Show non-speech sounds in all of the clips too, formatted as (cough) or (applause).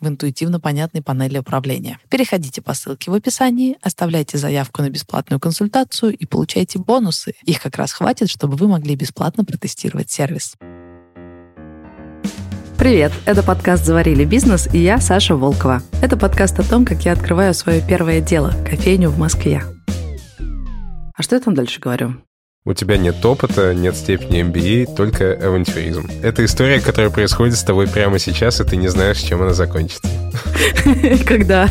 в интуитивно понятной панели управления. Переходите по ссылке в описании, оставляйте заявку на бесплатную консультацию и получайте бонусы. Их как раз хватит, чтобы вы могли бесплатно протестировать сервис. Привет! Это подкаст «Заварили бизнес» и я, Саша Волкова. Это подкаст о том, как я открываю свое первое дело – кофейню в Москве. А что я там дальше говорю? У тебя нет опыта, нет степени MBA, только авантюризм. Это история, которая происходит с тобой прямо сейчас, и ты не знаешь, чем она закончится. (laughs) Когда?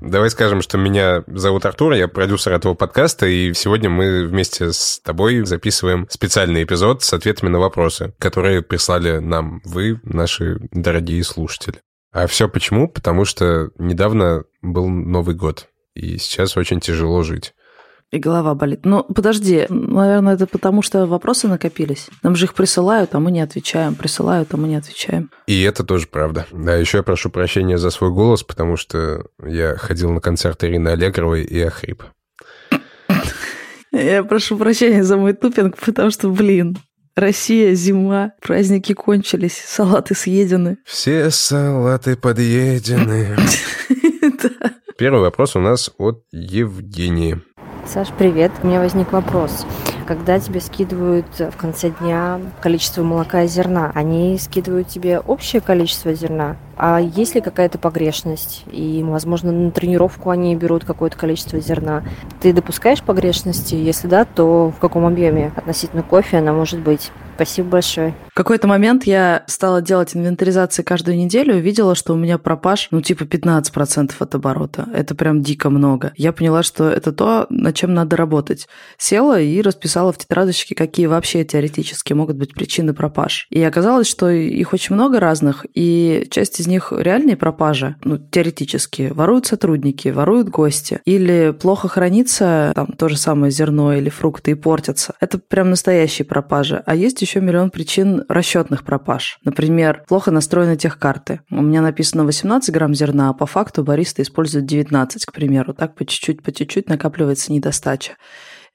Давай скажем, что меня зовут Артур, я продюсер этого подкаста, и сегодня мы вместе с тобой записываем специальный эпизод с ответами на вопросы, которые прислали нам вы, наши дорогие слушатели. А все почему? Потому что недавно был Новый год, и сейчас очень тяжело жить и голова болит. Но подожди, наверное, это потому, что вопросы накопились. Нам же их присылают, а мы не отвечаем. Присылают, а мы не отвечаем. И это тоже правда. Да, еще я прошу прощения за свой голос, потому что я ходил на концерт Ирины Аллегровой и охрип. Я прошу прощения за мой тупинг, потому что, блин, Россия, зима, праздники кончились, салаты съедены. Все салаты подъедены. (laughs) Первый вопрос у нас от Евгении. Саш, привет. У меня возник вопрос. Когда тебе скидывают в конце дня количество молока и зерна, они скидывают тебе общее количество зерна? А есть ли какая-то погрешность? И, возможно, на тренировку они берут какое-то количество зерна. Ты допускаешь погрешности? Если да, то в каком объеме относительно кофе она может быть? Спасибо большое. Какой-то момент я стала делать инвентаризации каждую неделю и увидела, что у меня пропаж, ну, типа 15% от оборота. Это прям дико много. Я поняла, что это то, над чем надо работать. Села и расписала в тетрадочке, какие вообще теоретически могут быть причины пропаж. И оказалось, что их очень много разных, и часть из них реальные пропажи, ну, теоретически. Воруют сотрудники, воруют гости. Или плохо хранится там то же самое зерно или фрукты и портятся. Это прям настоящие пропажи. А есть еще миллион причин расчетных пропаж. Например, плохо настроены техкарты. У меня написано 18 грамм зерна, а по факту бариста использует 19, к примеру. Так по чуть-чуть, по чуть-чуть накапливается недостача.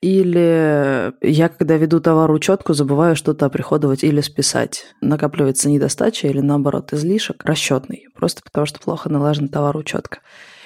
Или я, когда веду товар учетку, забываю что-то оприходовать или списать. Накапливается недостача или, наоборот, излишек расчетный, просто потому что плохо налажен товар учетка.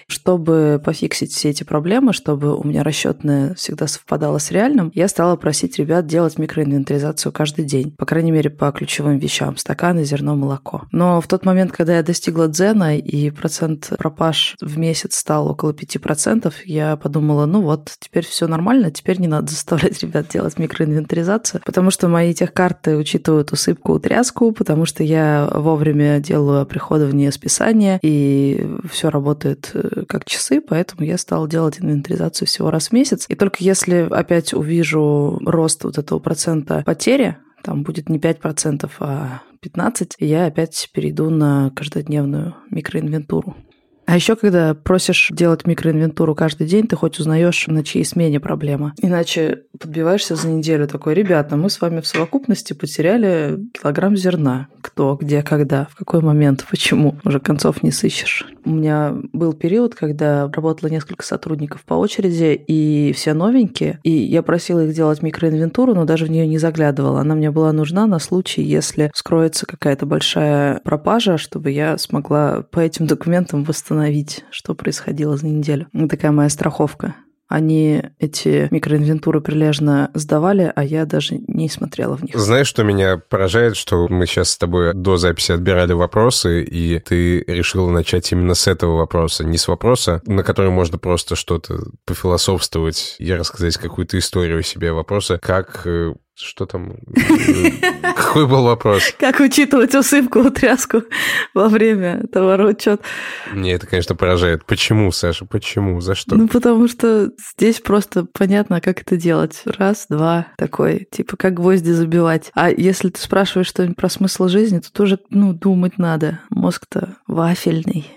Чтобы пофиксить все эти проблемы, чтобы у меня расчетное всегда совпадало с реальным, я стала просить ребят делать микроинвентаризацию каждый день, по крайней мере, по ключевым вещам – стаканы, зерно, молоко. Но в тот момент, когда я достигла дзена и процент пропаж в месяц стал около 5%, я подумала, ну вот, теперь все нормально, теперь не надо заставлять ребят делать микроинвентаризацию, потому что мои техкарты учитывают усыпку, утряску, потому что я вовремя делаю оприходование списания, и все работает э, как часы, поэтому я стала делать инвентаризацию всего раз в месяц. И только если опять увижу рост вот этого процента потери, там будет не 5%, а 15%, я опять перейду на каждодневную микроинвентуру. А еще, когда просишь делать микроинвентуру каждый день, ты хоть узнаешь, на чьей смене проблема. Иначе подбиваешься за неделю такой, ребята, мы с вами в совокупности потеряли килограмм зерна. Кто, где, когда, в какой момент, почему. Уже концов не сыщешь. У меня был период, когда работало несколько сотрудников по очереди, и все новенькие. И я просила их делать микроинвентуру, но даже в нее не заглядывала. Она мне была нужна на случай, если скроется какая-то большая пропажа, чтобы я смогла по этим документам восстановить восстановить, что происходило за неделю. Такая моя страховка. Они эти микроинвентуры прилежно сдавали, а я даже не смотрела в них. Знаешь, что меня поражает, что мы сейчас с тобой до записи отбирали вопросы, и ты решила начать именно с этого вопроса, не с вопроса, на который можно просто что-то пофилософствовать и рассказать какую-то историю о себе, вопроса, как э, Что там? Какой был вопрос? (laughs) Как учитывать усыпку, утряску во время товароучета? Мне это, конечно, поражает. Почему, Саша, почему? За что? Ну, потому что здесь просто понятно, как это делать. Раз, два, такой, типа, как гвозди забивать. А если ты спрашиваешь что-нибудь про смысл жизни, то тоже, ну, думать надо. Мозг-то вафельный.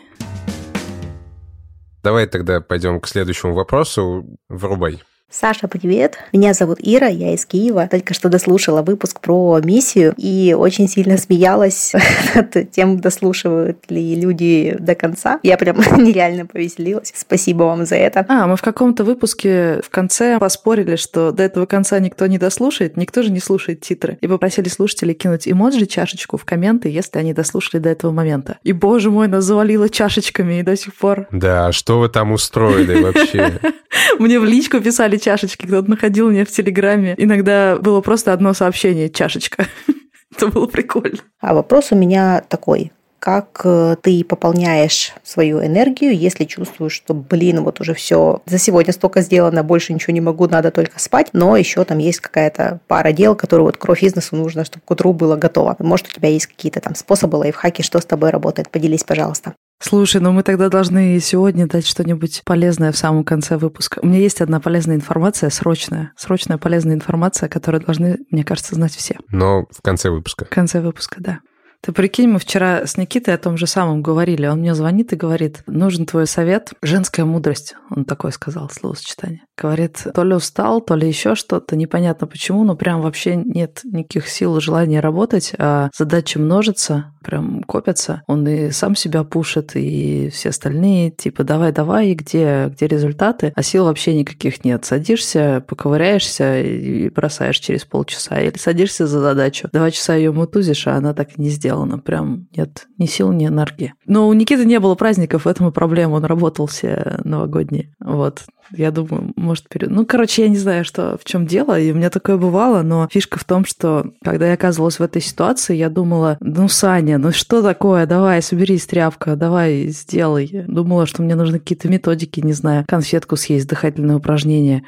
Давай тогда пойдем к следующему вопросу. Врубай. Саша, привет. Меня зовут Ира, я из Киева. Только что дослушала выпуск про миссию и очень сильно смеялась (laughs) над тем, дослушивают ли люди до конца. Я прям (laughs) нереально повеселилась. Спасибо вам за это. А, мы в каком-то выпуске в конце поспорили, что до этого конца никто не дослушает, никто же не слушает титры. И попросили слушателей кинуть эмоджи, чашечку в комменты, если они дослушали до этого момента. И, боже мой, нас завалило чашечками и до сих пор. Да, что вы там устроили вообще? (laughs) Мне в личку писали чашечки, кто-то находил меня в Телеграме. Иногда было просто одно сообщение «чашечка». (laughs) Это было прикольно. А вопрос у меня такой. Как э, ты пополняешь свою энергию, если чувствуешь, что, блин, вот уже все, за сегодня столько сделано, больше ничего не могу, надо только спать, но еще там есть какая-то пара дел, которые вот кровь из носу нужно, чтобы к утру было готово. Может, у тебя есть какие-то там способы, лайфхаки, что с тобой работает? Поделись, пожалуйста. Слушай, ну мы тогда должны сегодня дать что-нибудь полезное в самом конце выпуска. У меня есть одна полезная информация, срочная. Срочная полезная информация, которую должны, мне кажется, знать все. Но в конце выпуска. В конце выпуска, да. Ты прикинь, мы вчера с Никитой о том же самом говорили. Он мне звонит и говорит, нужен твой совет. Женская мудрость, он такой сказал, словосочетание. Говорит, то ли устал, то ли еще что-то, непонятно почему, но прям вообще нет никаких сил и желания работать, а задачи множатся, прям копятся. Он и сам себя пушит, и все остальные, типа, давай-давай, и где, где результаты? А сил вообще никаких нет. Садишься, поковыряешься и бросаешь через полчаса. Или садишься за задачу, два часа ее мутузишь, а она так и не сделана. Прям нет ни сил, ни энергии. Но у Никиты не было праздников, в этом и проблема. Он работал все новогодние. Вот. Я думаю, может, перед... Ну, короче, я не знаю, что в чем дело, и у меня такое бывало, но фишка в том, что когда я оказывалась в этой ситуации, я думала, ну, Саня, ну что такое, давай, соберись, тряпка, давай, сделай. Думала, что мне нужны какие-то методики, не знаю, конфетку съесть, дыхательные упражнения.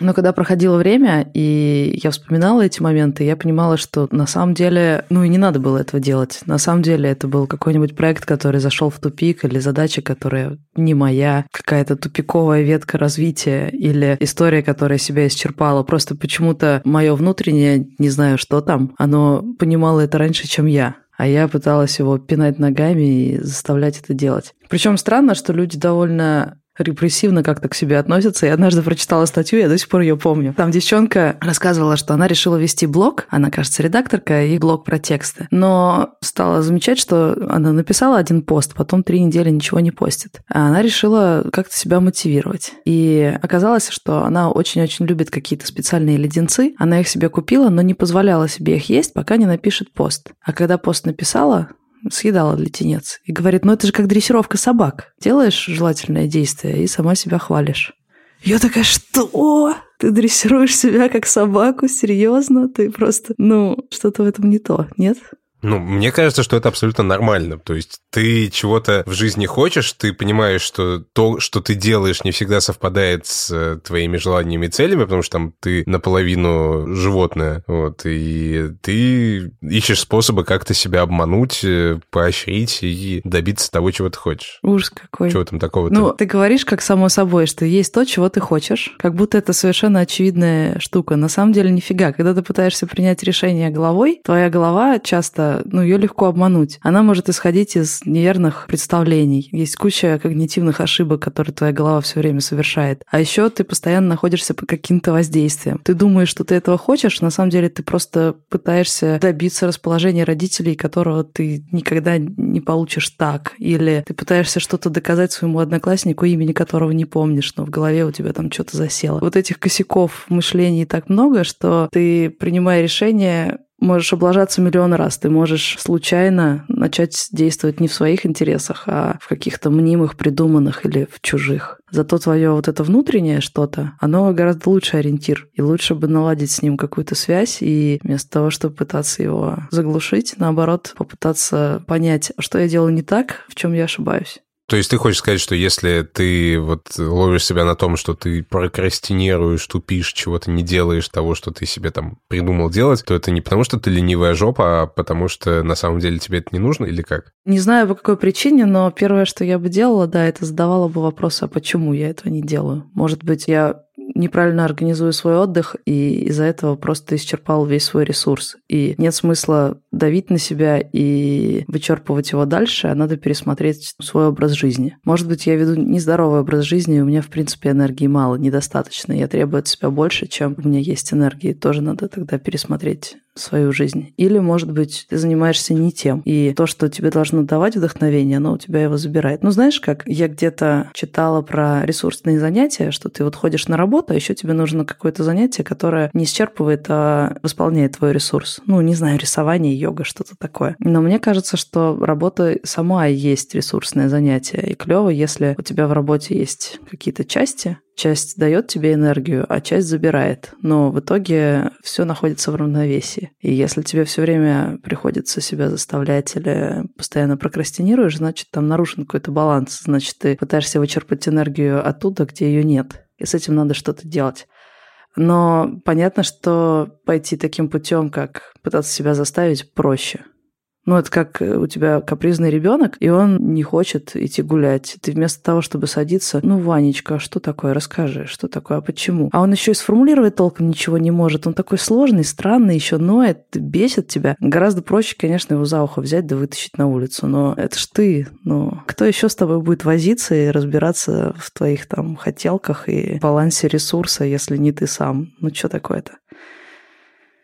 Но когда проходило время, и я вспоминала эти моменты, я понимала, что на самом деле, ну и не надо было этого делать. На самом деле это был какой-нибудь проект, который зашел в тупик, или задача, которая не моя, какая-то тупиковая ветка развития, или история, которая себя исчерпала. Просто почему-то мое внутреннее, не знаю, что там, оно понимало это раньше, чем я а я пыталась его пинать ногами и заставлять это делать. Причем странно, что люди довольно репрессивно как-то к себе относятся. Я однажды прочитала статью, я до сих пор ее помню. Там девчонка рассказывала, что она решила вести блог, она, кажется, редакторка, и блог про тексты. Но стала замечать, что она написала один пост, потом три недели ничего не постит. А она решила как-то себя мотивировать. И оказалось, что она очень-очень любит какие-то специальные леденцы. Она их себе купила, но не позволяла себе их есть, пока не напишет пост. А когда пост написала, съедала летенец. И говорит, ну это же как дрессировка собак. Делаешь желательное действие и сама себя хвалишь. Я такая, что? Ты дрессируешь себя как собаку? Серьезно? Ты просто... Ну, что-то в этом не то, нет? Ну, мне кажется, что это абсолютно нормально. То есть ты чего-то в жизни хочешь, ты понимаешь, что то, что ты делаешь, не всегда совпадает с э, твоими желаниями и целями, потому что там ты наполовину животное, вот, и ты ищешь способы как-то себя обмануть, э, поощрить и добиться того, чего ты хочешь. Ужас какой. Чего там такого-то? Ну, ты говоришь как само собой, что есть то, чего ты хочешь, как будто это совершенно очевидная штука. На самом деле нифига. Когда ты пытаешься принять решение головой, твоя голова часто ну, ее легко обмануть. Она может исходить из неверных представлений. Есть куча когнитивных ошибок, которые твоя голова все время совершает. А еще ты постоянно находишься под каким-то воздействием. Ты думаешь, что ты этого хочешь, на самом деле ты просто пытаешься добиться расположения родителей, которого ты никогда не получишь так. Или ты пытаешься что-то доказать своему однокласснику, имени которого не помнишь, но в голове у тебя там что-то засело. Вот этих косяков в так много, что ты, принимая решение, можешь облажаться миллион раз. Ты можешь случайно начать действовать не в своих интересах, а в каких-то мнимых, придуманных или в чужих. Зато твое вот это внутреннее что-то, оно гораздо лучше ориентир. И лучше бы наладить с ним какую-то связь, и вместо того, чтобы пытаться его заглушить, наоборот, попытаться понять, что я делаю не так, в чем я ошибаюсь. То есть ты хочешь сказать, что если ты вот ловишь себя на том, что ты прокрастинируешь, тупишь, чего-то не делаешь того, что ты себе там придумал делать, то это не потому, что ты ленивая жопа, а потому что на самом деле тебе это не нужно или как? Не знаю по какой причине, но первое, что я бы делала, да, это задавала бы вопрос, а почему я этого не делаю. Может быть, я неправильно организую свой отдых, и из-за этого просто исчерпал весь свой ресурс. И нет смысла давить на себя и вычерпывать его дальше, а надо пересмотреть свой образ жизни. Может быть, я веду нездоровый образ жизни, и у меня, в принципе, энергии мало, недостаточно. Я требую от себя больше, чем у меня есть энергии. Тоже надо тогда пересмотреть свою жизнь. Или, может быть, ты занимаешься не тем. И то, что тебе должно давать вдохновение, оно у тебя его забирает. Ну, знаешь как? Я где-то читала про ресурсные занятия, что ты вот ходишь на работу, а еще тебе нужно какое-то занятие, которое не исчерпывает, а восполняет твой ресурс. Ну, не знаю, рисование, йога, что-то такое. Но мне кажется, что работа сама есть ресурсное занятие. И клево, если у тебя в работе есть какие-то части, Часть дает тебе энергию, а часть забирает. Но в итоге все находится в равновесии. И если тебе все время приходится себя заставлять или постоянно прокрастинируешь, значит, там нарушен какой-то баланс. Значит, ты пытаешься вычерпать энергию оттуда, где ее нет. И с этим надо что-то делать. Но понятно, что пойти таким путем, как пытаться себя заставить, проще. Ну, это как э, у тебя капризный ребенок, и он не хочет идти гулять. Ты вместо того, чтобы садиться, ну, Ванечка, что такое, расскажи, что такое, а почему? А он еще и сформулировать толком ничего не может. Он такой сложный, странный, еще ноет, бесит тебя. Гораздо проще, конечно, его за ухо взять да вытащить на улицу. Но это ж ты. Ну, кто еще с тобой будет возиться и разбираться в твоих там хотелках и балансе ресурса, если не ты сам? Ну, что такое-то?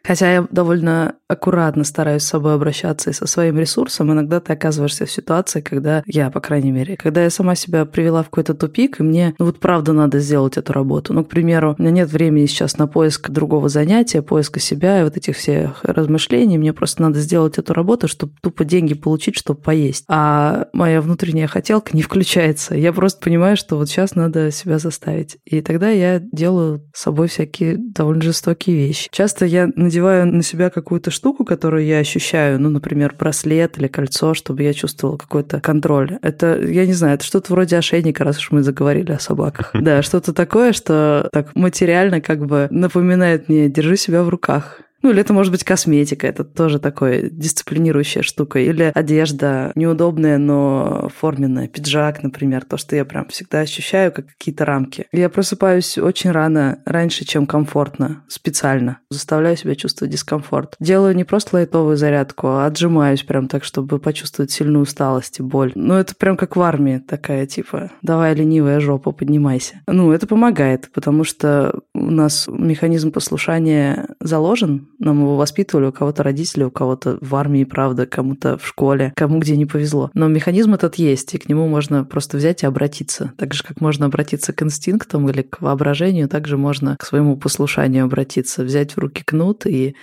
Хотя я довольно аккуратно стараюсь с собой обращаться и со своим ресурсом, иногда ты оказываешься в ситуации, когда я, по крайней мере, когда я сама себя привела в какой-то тупик, и мне, ну вот правда надо сделать эту работу. Ну, к примеру, у меня нет времени сейчас на поиск другого занятия, поиска себя и вот этих всех размышлений. Мне просто надо сделать эту работу, чтобы тупо деньги получить, чтобы поесть. А моя внутренняя хотелка не включается. Я просто понимаю, что вот сейчас надо себя заставить. И тогда я делаю с собой всякие довольно жестокие вещи. Часто я надеюсь надеваю на себя какую-то штуку, которую я ощущаю, ну, например, браслет или кольцо, чтобы я чувствовала какой-то контроль. Это, я не знаю, это что-то вроде ошейника, раз уж мы заговорили о собаках. (laughs) Да, что-то такое, что так материально как бы напоминает мне «держи себя в руках». Ну, или это может быть косметика, это тоже такое дисциплинирующая штука. Или одежда неудобная, но форменная. Пиджак, например, то, что я прям всегда ощущаю, как какие-то рамки. Я просыпаюсь очень рано, раньше, чем комфортно, специально. Заставляю себя чувствовать дискомфорт. Делаю не просто лайтовую зарядку, а отжимаюсь прям так, чтобы почувствовать сильную усталость и боль. Ну, это прям как в армии такая, типа, давай, ленивая жопа, поднимайся. Ну, это помогает, потому что у нас механизм послушания заложен, нам его воспитывали, у кого-то родители, у кого-то в армии, правда, кому-то в школе, кому где не повезло. Но механизм этот есть, и к нему можно просто взять и обратиться. Так же, как можно обратиться к инстинктам или к воображению, также можно к своему послушанию обратиться, взять в руки кнут и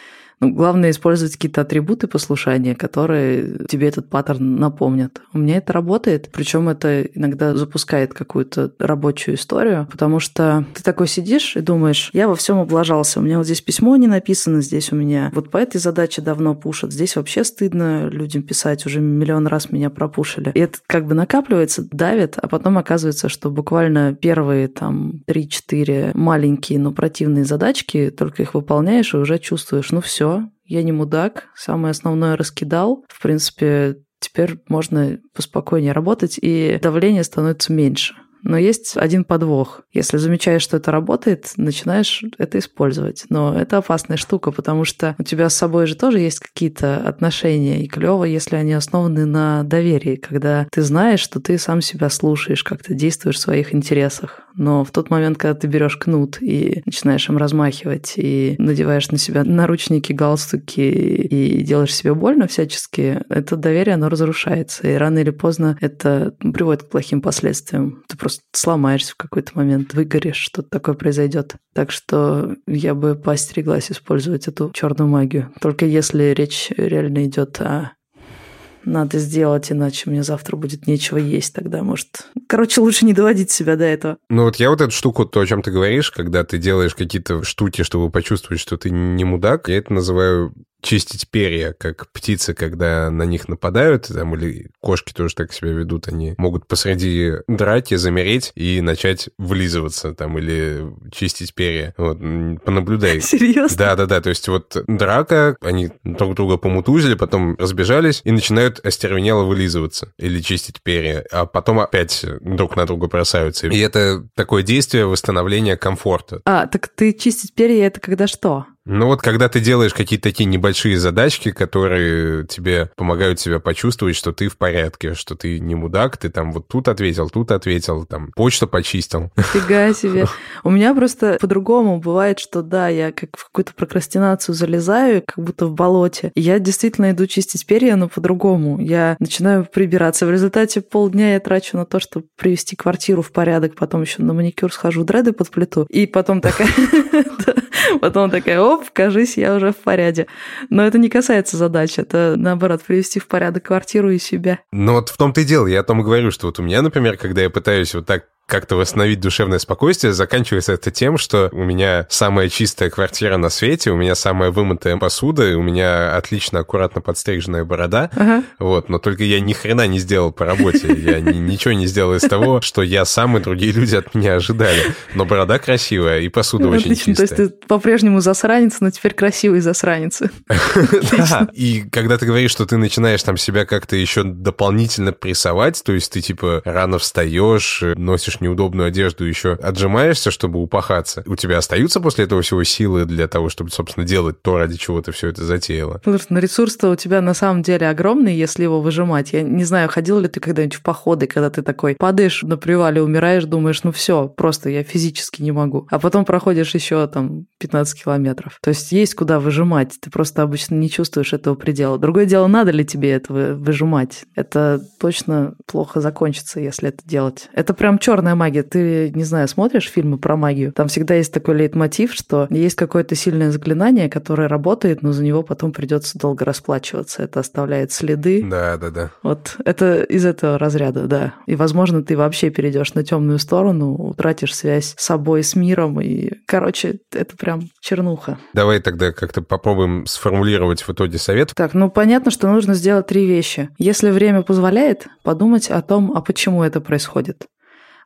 ну, главное использовать какие-то атрибуты послушания, которые тебе этот паттерн напомнят. У меня это работает, причем это иногда запускает какую-то рабочую историю, потому что ты такой сидишь и думаешь, я во всем облажался, у меня вот здесь письмо не написано, здесь у меня вот по этой задаче давно пушат, здесь вообще стыдно людям писать, уже миллион раз меня пропушили. И это как бы накапливается, давит, а потом оказывается, что буквально первые там 3-4 маленькие, но противные задачки, только их выполняешь и уже чувствуешь, ну я не мудак, самое основное раскидал. В принципе, теперь можно поспокойнее работать, и давление становится меньше. Но есть один подвох. Если замечаешь, что это работает, начинаешь это использовать. Но это опасная штука, потому что у тебя с собой же тоже есть какие-то отношения. И клево, если они основаны на доверии, когда ты знаешь, что ты сам себя слушаешь, как ты действуешь в своих интересах. Но в тот момент, когда ты берешь кнут и начинаешь им размахивать, и надеваешь на себя наручники, галстуки, и делаешь себе больно всячески, это доверие, оно разрушается. И рано или поздно это приводит к плохим последствиям. Ты просто сломаешься в какой-то момент, выгоришь, что-то такое произойдет. Так что я бы поостереглась использовать эту черную магию. Только если речь реально идет о надо сделать, иначе мне завтра будет нечего есть тогда, может. Короче, лучше не доводить себя до этого. Ну вот я вот эту штуку, то, о чем ты говоришь, когда ты делаешь какие-то штуки, чтобы почувствовать, что ты не мудак, я это называю чистить перья, как птицы, когда на них нападают, там, или кошки тоже так себя ведут, они могут посреди драки замереть и начать вылизываться там, или чистить перья. Вот, понаблюдай. (laughs) Серьезно? Да-да-да, то есть вот драка, они друг друга помутузили, потом разбежались и начинают остервенело вылизываться или чистить перья, а потом опять друг на друга бросаются. И это такое действие восстановления комфорта. А, так ты чистить перья это когда что? Ну вот, когда ты делаешь какие-то такие небольшие задачки, которые тебе помогают себя почувствовать, что ты в порядке, что ты не мудак, ты там вот тут ответил, тут ответил, там почту почистил. Фига себе. (laughs) У меня просто по-другому бывает, что да, я как в какую-то прокрастинацию залезаю, как будто в болоте. я действительно иду чистить перья, но по-другому. Я начинаю прибираться. В результате полдня я трачу на то, чтобы привести квартиру в порядок, потом еще на маникюр схожу, дреды под плиту. И потом такая... (laughs) Потом такая, оп, кажись, я уже в порядке. Но это не касается задачи, это, наоборот, привести в порядок квартиру и себя. Ну вот в том-то и дело, я о том говорю, что вот у меня, например, когда я пытаюсь вот так как-то восстановить душевное спокойствие, заканчивается это тем, что у меня самая чистая квартира на свете, у меня самая вымытая посуда, у меня отлично, аккуратно подстриженная борода, ага. вот, но только я ни хрена не сделал по работе, я ничего не сделал из того, что я сам и другие люди от меня ожидали. Но борода красивая и посуда очень чистая. То есть ты по-прежнему засранец, но теперь красивый засранец. (laughs) Да, и когда ты говоришь, что ты начинаешь там себя как-то еще дополнительно прессовать, то есть ты типа рано встаешь, носишь носишь неудобную одежду, еще отжимаешься, чтобы упахаться, у тебя остаются после этого всего силы для того, чтобы, собственно, делать то, ради чего ты все это затеяла? Потому что ресурс-то у тебя на самом деле огромный, если его выжимать. Я не знаю, ходил ли ты когда-нибудь в походы, когда ты такой падаешь на привале, умираешь, думаешь, ну все, просто я физически не могу. А потом проходишь еще там 15 километров. То есть есть куда выжимать, ты просто обычно не чувствуешь этого предела. Другое дело, надо ли тебе этого выжимать. Это точно плохо закончится, если это делать. Это прям черный черная магия. Ты, не знаю, смотришь фильмы про магию? Там всегда есть такой лейтмотив, что есть какое-то сильное заклинание, которое работает, но за него потом придется долго расплачиваться. Это оставляет следы. Да, да, да. Вот это из этого разряда, да. И, возможно, ты вообще перейдешь на темную сторону, утратишь связь с собой, с миром. И, короче, это прям чернуха. Давай тогда как-то попробуем сформулировать в итоге совет. Так, ну понятно, что нужно сделать три вещи. Если время позволяет, подумать о том, а почему это происходит.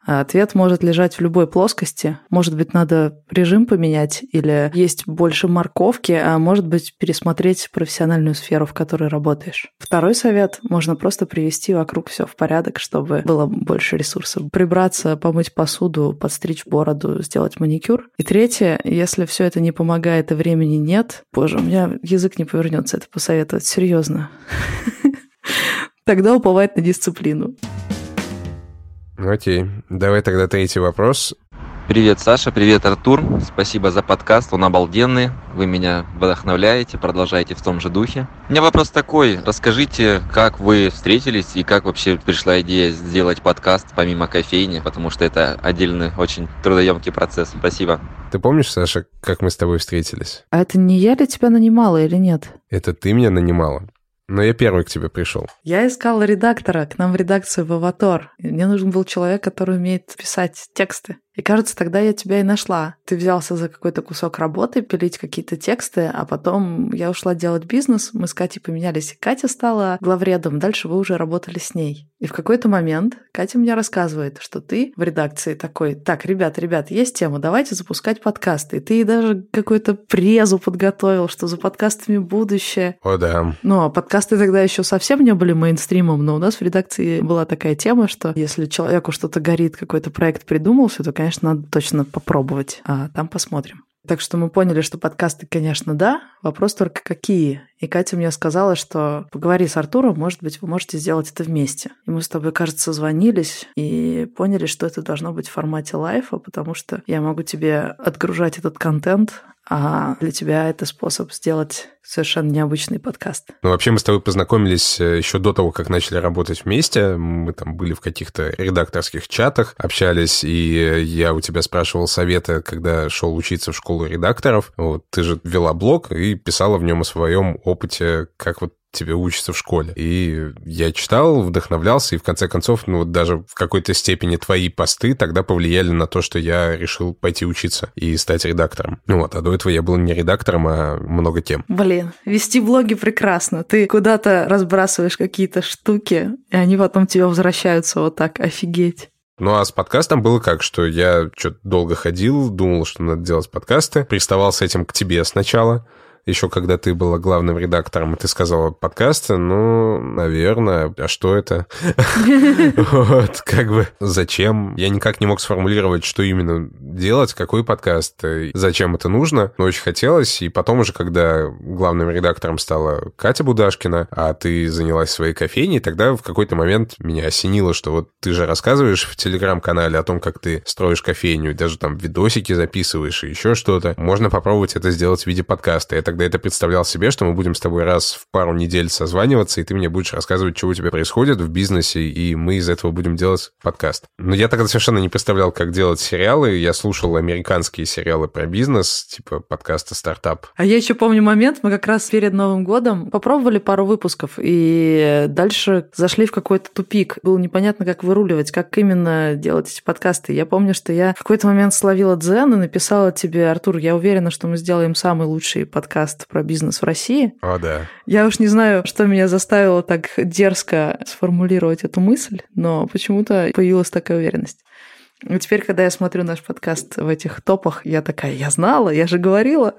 А ответ может лежать в любой плоскости. Может быть, надо режим поменять или есть больше морковки, а может быть, пересмотреть профессиональную сферу, в которой работаешь. Второй совет – можно просто привести вокруг все в порядок, чтобы было больше ресурсов. Прибраться, помыть посуду, подстричь бороду, сделать маникюр. И третье, если все это не помогает и времени нет, боже, у меня язык не повернется это посоветовать, серьезно. (laughs) Тогда уповать на дисциплину. Окей, давай тогда третий вопрос. Привет, Саша, привет, Артур. Спасибо за подкаст, он обалденный. Вы меня вдохновляете, продолжайте в том же духе. У меня вопрос такой. Расскажите, как вы встретились и как вообще пришла идея сделать подкаст помимо кофейни, потому что это отдельный, очень трудоемкий процесс. Спасибо. Ты помнишь, Саша, как мы с тобой встретились? А это не я ли тебя нанимала или нет? Это ты меня нанимала. Но я первый к тебе пришел. Я искала редактора к нам в редакцию в Аватор. Мне нужен был человек, который умеет писать тексты. И кажется, тогда я тебя и нашла. Ты взялся за какой-то кусок работы, пилить какие-то тексты, а потом я ушла делать бизнес, мы с Катей поменялись, и Катя стала главредом, дальше вы уже работали с ней. И в какой-то момент Катя мне рассказывает, что ты в редакции такой, так, ребят, ребят, есть тема, давайте запускать подкасты. И ты даже какую-то презу подготовил, что за подкастами будущее. О, да. Ну, а подкасты тогда еще совсем не были мейнстримом, но у нас в редакции была такая тема, что если человеку что-то горит, какой-то проект придумался, то, конечно, конечно, надо точно попробовать, а там посмотрим. Так что мы поняли, что подкасты, конечно, да. Вопрос только какие. И Катя мне сказала, что поговори с Артуром, может быть, вы можете сделать это вместе. И мы с тобой, кажется, звонились и поняли, что это должно быть в формате лайфа, потому что я могу тебе отгружать этот контент, а для тебя это способ сделать совершенно необычный подкаст. Ну, вообще мы с тобой познакомились э, еще до того, как начали работать вместе. Мы там были в каких-то редакторских чатах, общались, и я у тебя спрашивал советы, когда шел учиться в школу редакторов. Вот, ты же вела блог и писала в нем о своем опыте, как вот тебе учатся в школе. И я читал, вдохновлялся, и в конце концов, ну вот даже в какой-то степени твои посты тогда повлияли на то, что я решил пойти учиться и стать редактором. Ну вот, а до этого я был не редактором, а много тем. Блин, вести блоги прекрасно. Ты куда-то разбрасываешь какие-то штуки, и они потом тебе возвращаются вот так, офигеть. Ну а с подкастом было как, что я что-то долго ходил, думал, что надо делать подкасты, приставал с этим к тебе сначала, еще когда ты была главным редактором, и ты сказала подкасты, ну, наверное, а что это? (laughs) Вот, как бы, зачем? Я никак не мог сформулировать, что именно делать, какой подкаст, зачем это нужно, но очень хотелось, и потом уже, когда главным редактором стала Катя Будашкина, а ты занялась своей кофейней, тогда в какой-то момент меня осенило, что вот ты же рассказываешь в телеграм-канале о том, как ты строишь кофейню, даже там видосики записываешь и еще что-то. Можно попробовать это сделать в виде подкаста. Я тогда это представлял себе, что мы будем с тобой раз в пару недель созваниваться, и ты мне будешь рассказывать, что у тебя происходит в бизнесе, и мы из этого будем делать подкаст. Но я тогда совершенно не представлял, как делать сериалы. Я слушал американские сериалы про бизнес, типа подкаста «Стартап». А я еще помню момент, мы как раз перед Новым годом попробовали пару выпусков, и дальше зашли в какой-то тупик. Было непонятно, как выруливать, как именно делать эти подкасты. Я помню, что я в какой-то момент словила дзен и написала тебе, Артур, я уверена, что мы сделаем самый лучший подкаст подкаст про бизнес в России. О, да. Я уж не знаю, что меня заставило так дерзко сформулировать эту мысль, но почему-то появилась такая уверенность. И теперь, когда я смотрю наш подкаст в этих топах, я такая, я знала, я же говорила.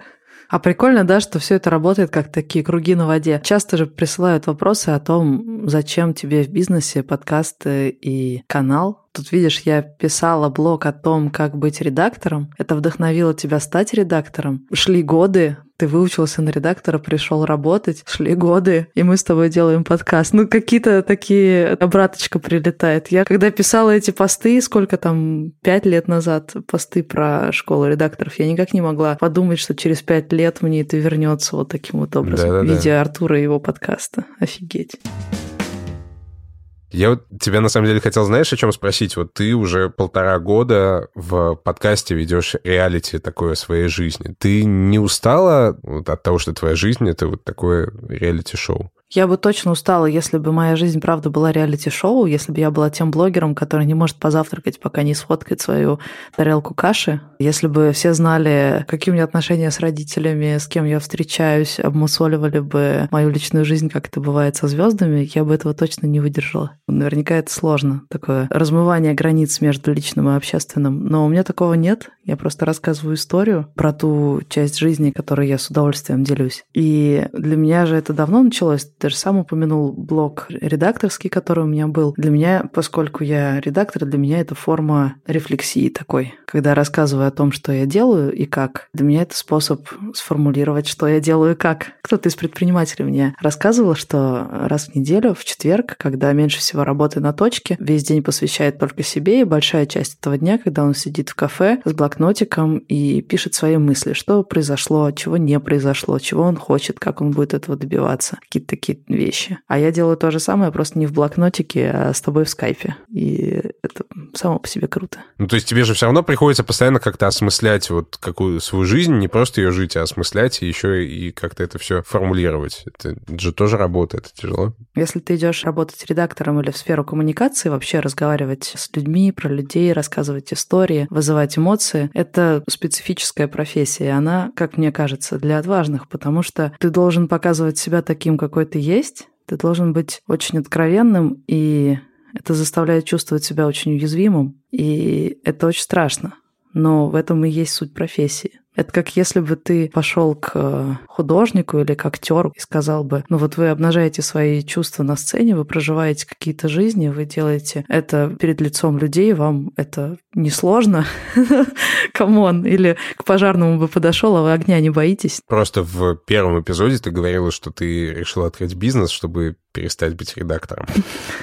А прикольно, да, что все это работает как такие круги на воде. Часто же присылают вопросы о том, зачем тебе в бизнесе подкасты и канал. Тут, видишь, я писала блог о том, как быть редактором. Это вдохновило тебя стать редактором. Шли годы, ты выучился на редактора, пришел работать, шли годы, и мы с тобой делаем подкаст. Ну, какие-то такие обраточка прилетает. Я когда писала эти посты, сколько там, пять лет назад, посты про школу редакторов, я никак не могла подумать, что через пять лет мне это вернется вот таким вот образом Да-да-да. в виде Артура и его подкаста. Офигеть. Я вот тебя на самом деле хотел, знаешь, о чем спросить? Вот ты уже полтора года в подкасте ведешь реалити такое своей жизни. Ты не устала вот от того, что твоя жизнь это вот такое реалити-шоу? Я бы точно устала, если бы моя жизнь, правда, была реалити-шоу, если бы я была тем блогером, который не может позавтракать, пока не сфоткает свою тарелку каши. Если бы все знали, какие у меня отношения с родителями, с кем я встречаюсь, обмусоливали бы мою личную жизнь, как это бывает со звездами, я бы этого точно не выдержала. Наверняка это сложно, такое размывание границ между личным и общественным. Но у меня такого нет. Я просто рассказываю историю про ту часть жизни, которой я с удовольствием делюсь. И для меня же это давно началось ты же сам упомянул блог редакторский, который у меня был. Для меня, поскольку я редактор, для меня это форма рефлексии такой. Когда рассказываю о том, что я делаю и как, для меня это способ сформулировать, что я делаю и как. Кто-то из предпринимателей мне рассказывал, что раз в неделю, в четверг, когда меньше всего работы на точке, весь день посвящает только себе, и большая часть этого дня, когда он сидит в кафе с блокнотиком и пишет свои мысли, что произошло, чего не произошло, чего он хочет, как он будет этого добиваться. Какие-то такие такие вещи. А я делаю то же самое, просто не в блокнотике, а с тобой в скайпе. И это само по себе круто. Ну, то есть тебе же все равно приходится постоянно как-то осмыслять вот какую свою жизнь, не просто ее жить, а осмыслять и еще и как-то это все формулировать. Это же тоже работа, это тяжело. Если ты идешь работать редактором или в сферу коммуникации, вообще разговаривать с людьми, про людей, рассказывать истории, вызывать эмоции, это специфическая профессия. Она, как мне кажется, для отважных, потому что ты должен показывать себя таким, какой ты есть, ты должен быть очень откровенным, и это заставляет чувствовать себя очень уязвимым, и это очень страшно. Но в этом и есть суть профессии. Это как если бы ты пошел к э, художнику или к актеру и сказал бы, ну вот вы обнажаете свои чувства на сцене, вы проживаете какие-то жизни, вы делаете это перед лицом людей, вам это несложно. (laughs) Come on. Или к пожарному бы подошел, а вы огня не боитесь. Просто в первом эпизоде ты говорила, что ты решила открыть бизнес, чтобы перестать быть редактором.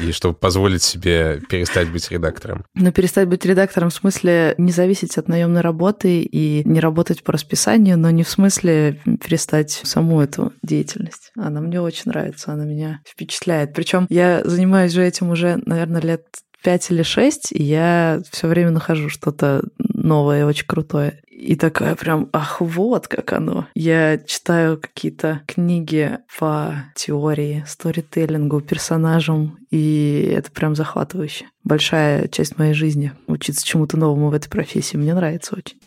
И чтобы позволить себе перестать быть редактором. Но перестать быть редактором в смысле не зависеть от наемной работы и не работать по расписанию, но не в смысле перестать саму эту деятельность. Она мне очень нравится, она меня впечатляет. Причем я занимаюсь же этим уже, наверное, лет пять или шесть, и я все время нахожу что-то новое, очень крутое. И такая прям, ах, вот как оно. Я читаю какие-то книги по теории, сторителлингу, персонажам, и это прям захватывающе. Большая часть моей жизни учиться чему-то новому в этой профессии. Мне нравится очень.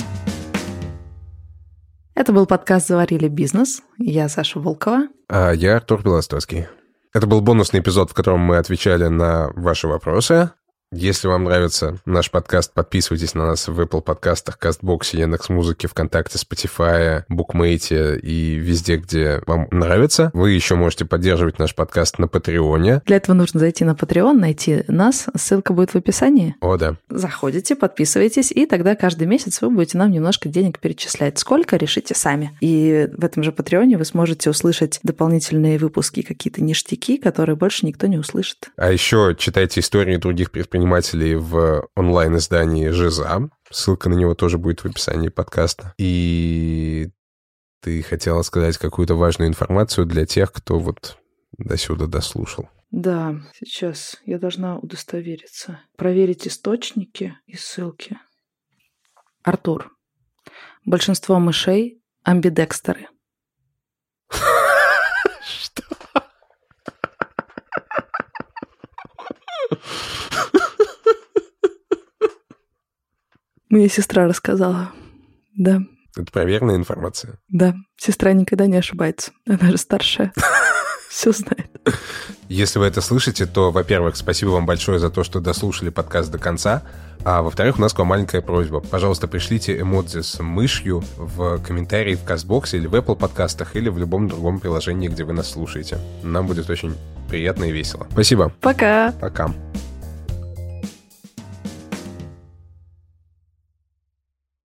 Это был подкаст «Заварили бизнес». Я Саша Волкова. А я Артур Белостоцкий. Это был бонусный эпизод, в котором мы отвечали на ваши вопросы. Если вам нравится наш подкаст, подписывайтесь на нас в Apple подкастах, Кастбоксе, Яндекс.Музыке, ВКонтакте, Spotify, Букмейте и везде, где вам нравится. Вы еще можете поддерживать наш подкаст на Патреоне. Для этого нужно зайти на Patreon, найти нас. Ссылка будет в описании. О, да. Заходите, подписывайтесь, и тогда каждый месяц вы будете нам немножко денег перечислять. Сколько, решите сами. И в этом же Патреоне вы сможете услышать дополнительные выпуски, какие-то ништяки, которые больше никто не услышит. А еще читайте истории других предпринимателей предпринимателей в онлайн-издании «Жиза». Ссылка на него тоже будет в описании подкаста. И ты хотела сказать какую-то важную информацию для тех, кто вот до сюда дослушал. Да, сейчас я должна удостовериться. Проверить источники и ссылки. Артур. Большинство мышей амбидекстеры. Мне сестра рассказала. Да. Это проверенная информация. Да. Сестра никогда не ошибается. Она же старшая. (laughs) Все знает. Если вы это слышите, то, во-первых, спасибо вам большое за то, что дослушали подкаст до конца. А во-вторых, у нас к вам маленькая просьба. Пожалуйста, пришлите эмодзи с мышью в комментарии в Кастбоксе или в Apple подкастах или в любом другом приложении, где вы нас слушаете. Нам будет очень приятно и весело. Спасибо. Пока. Пока.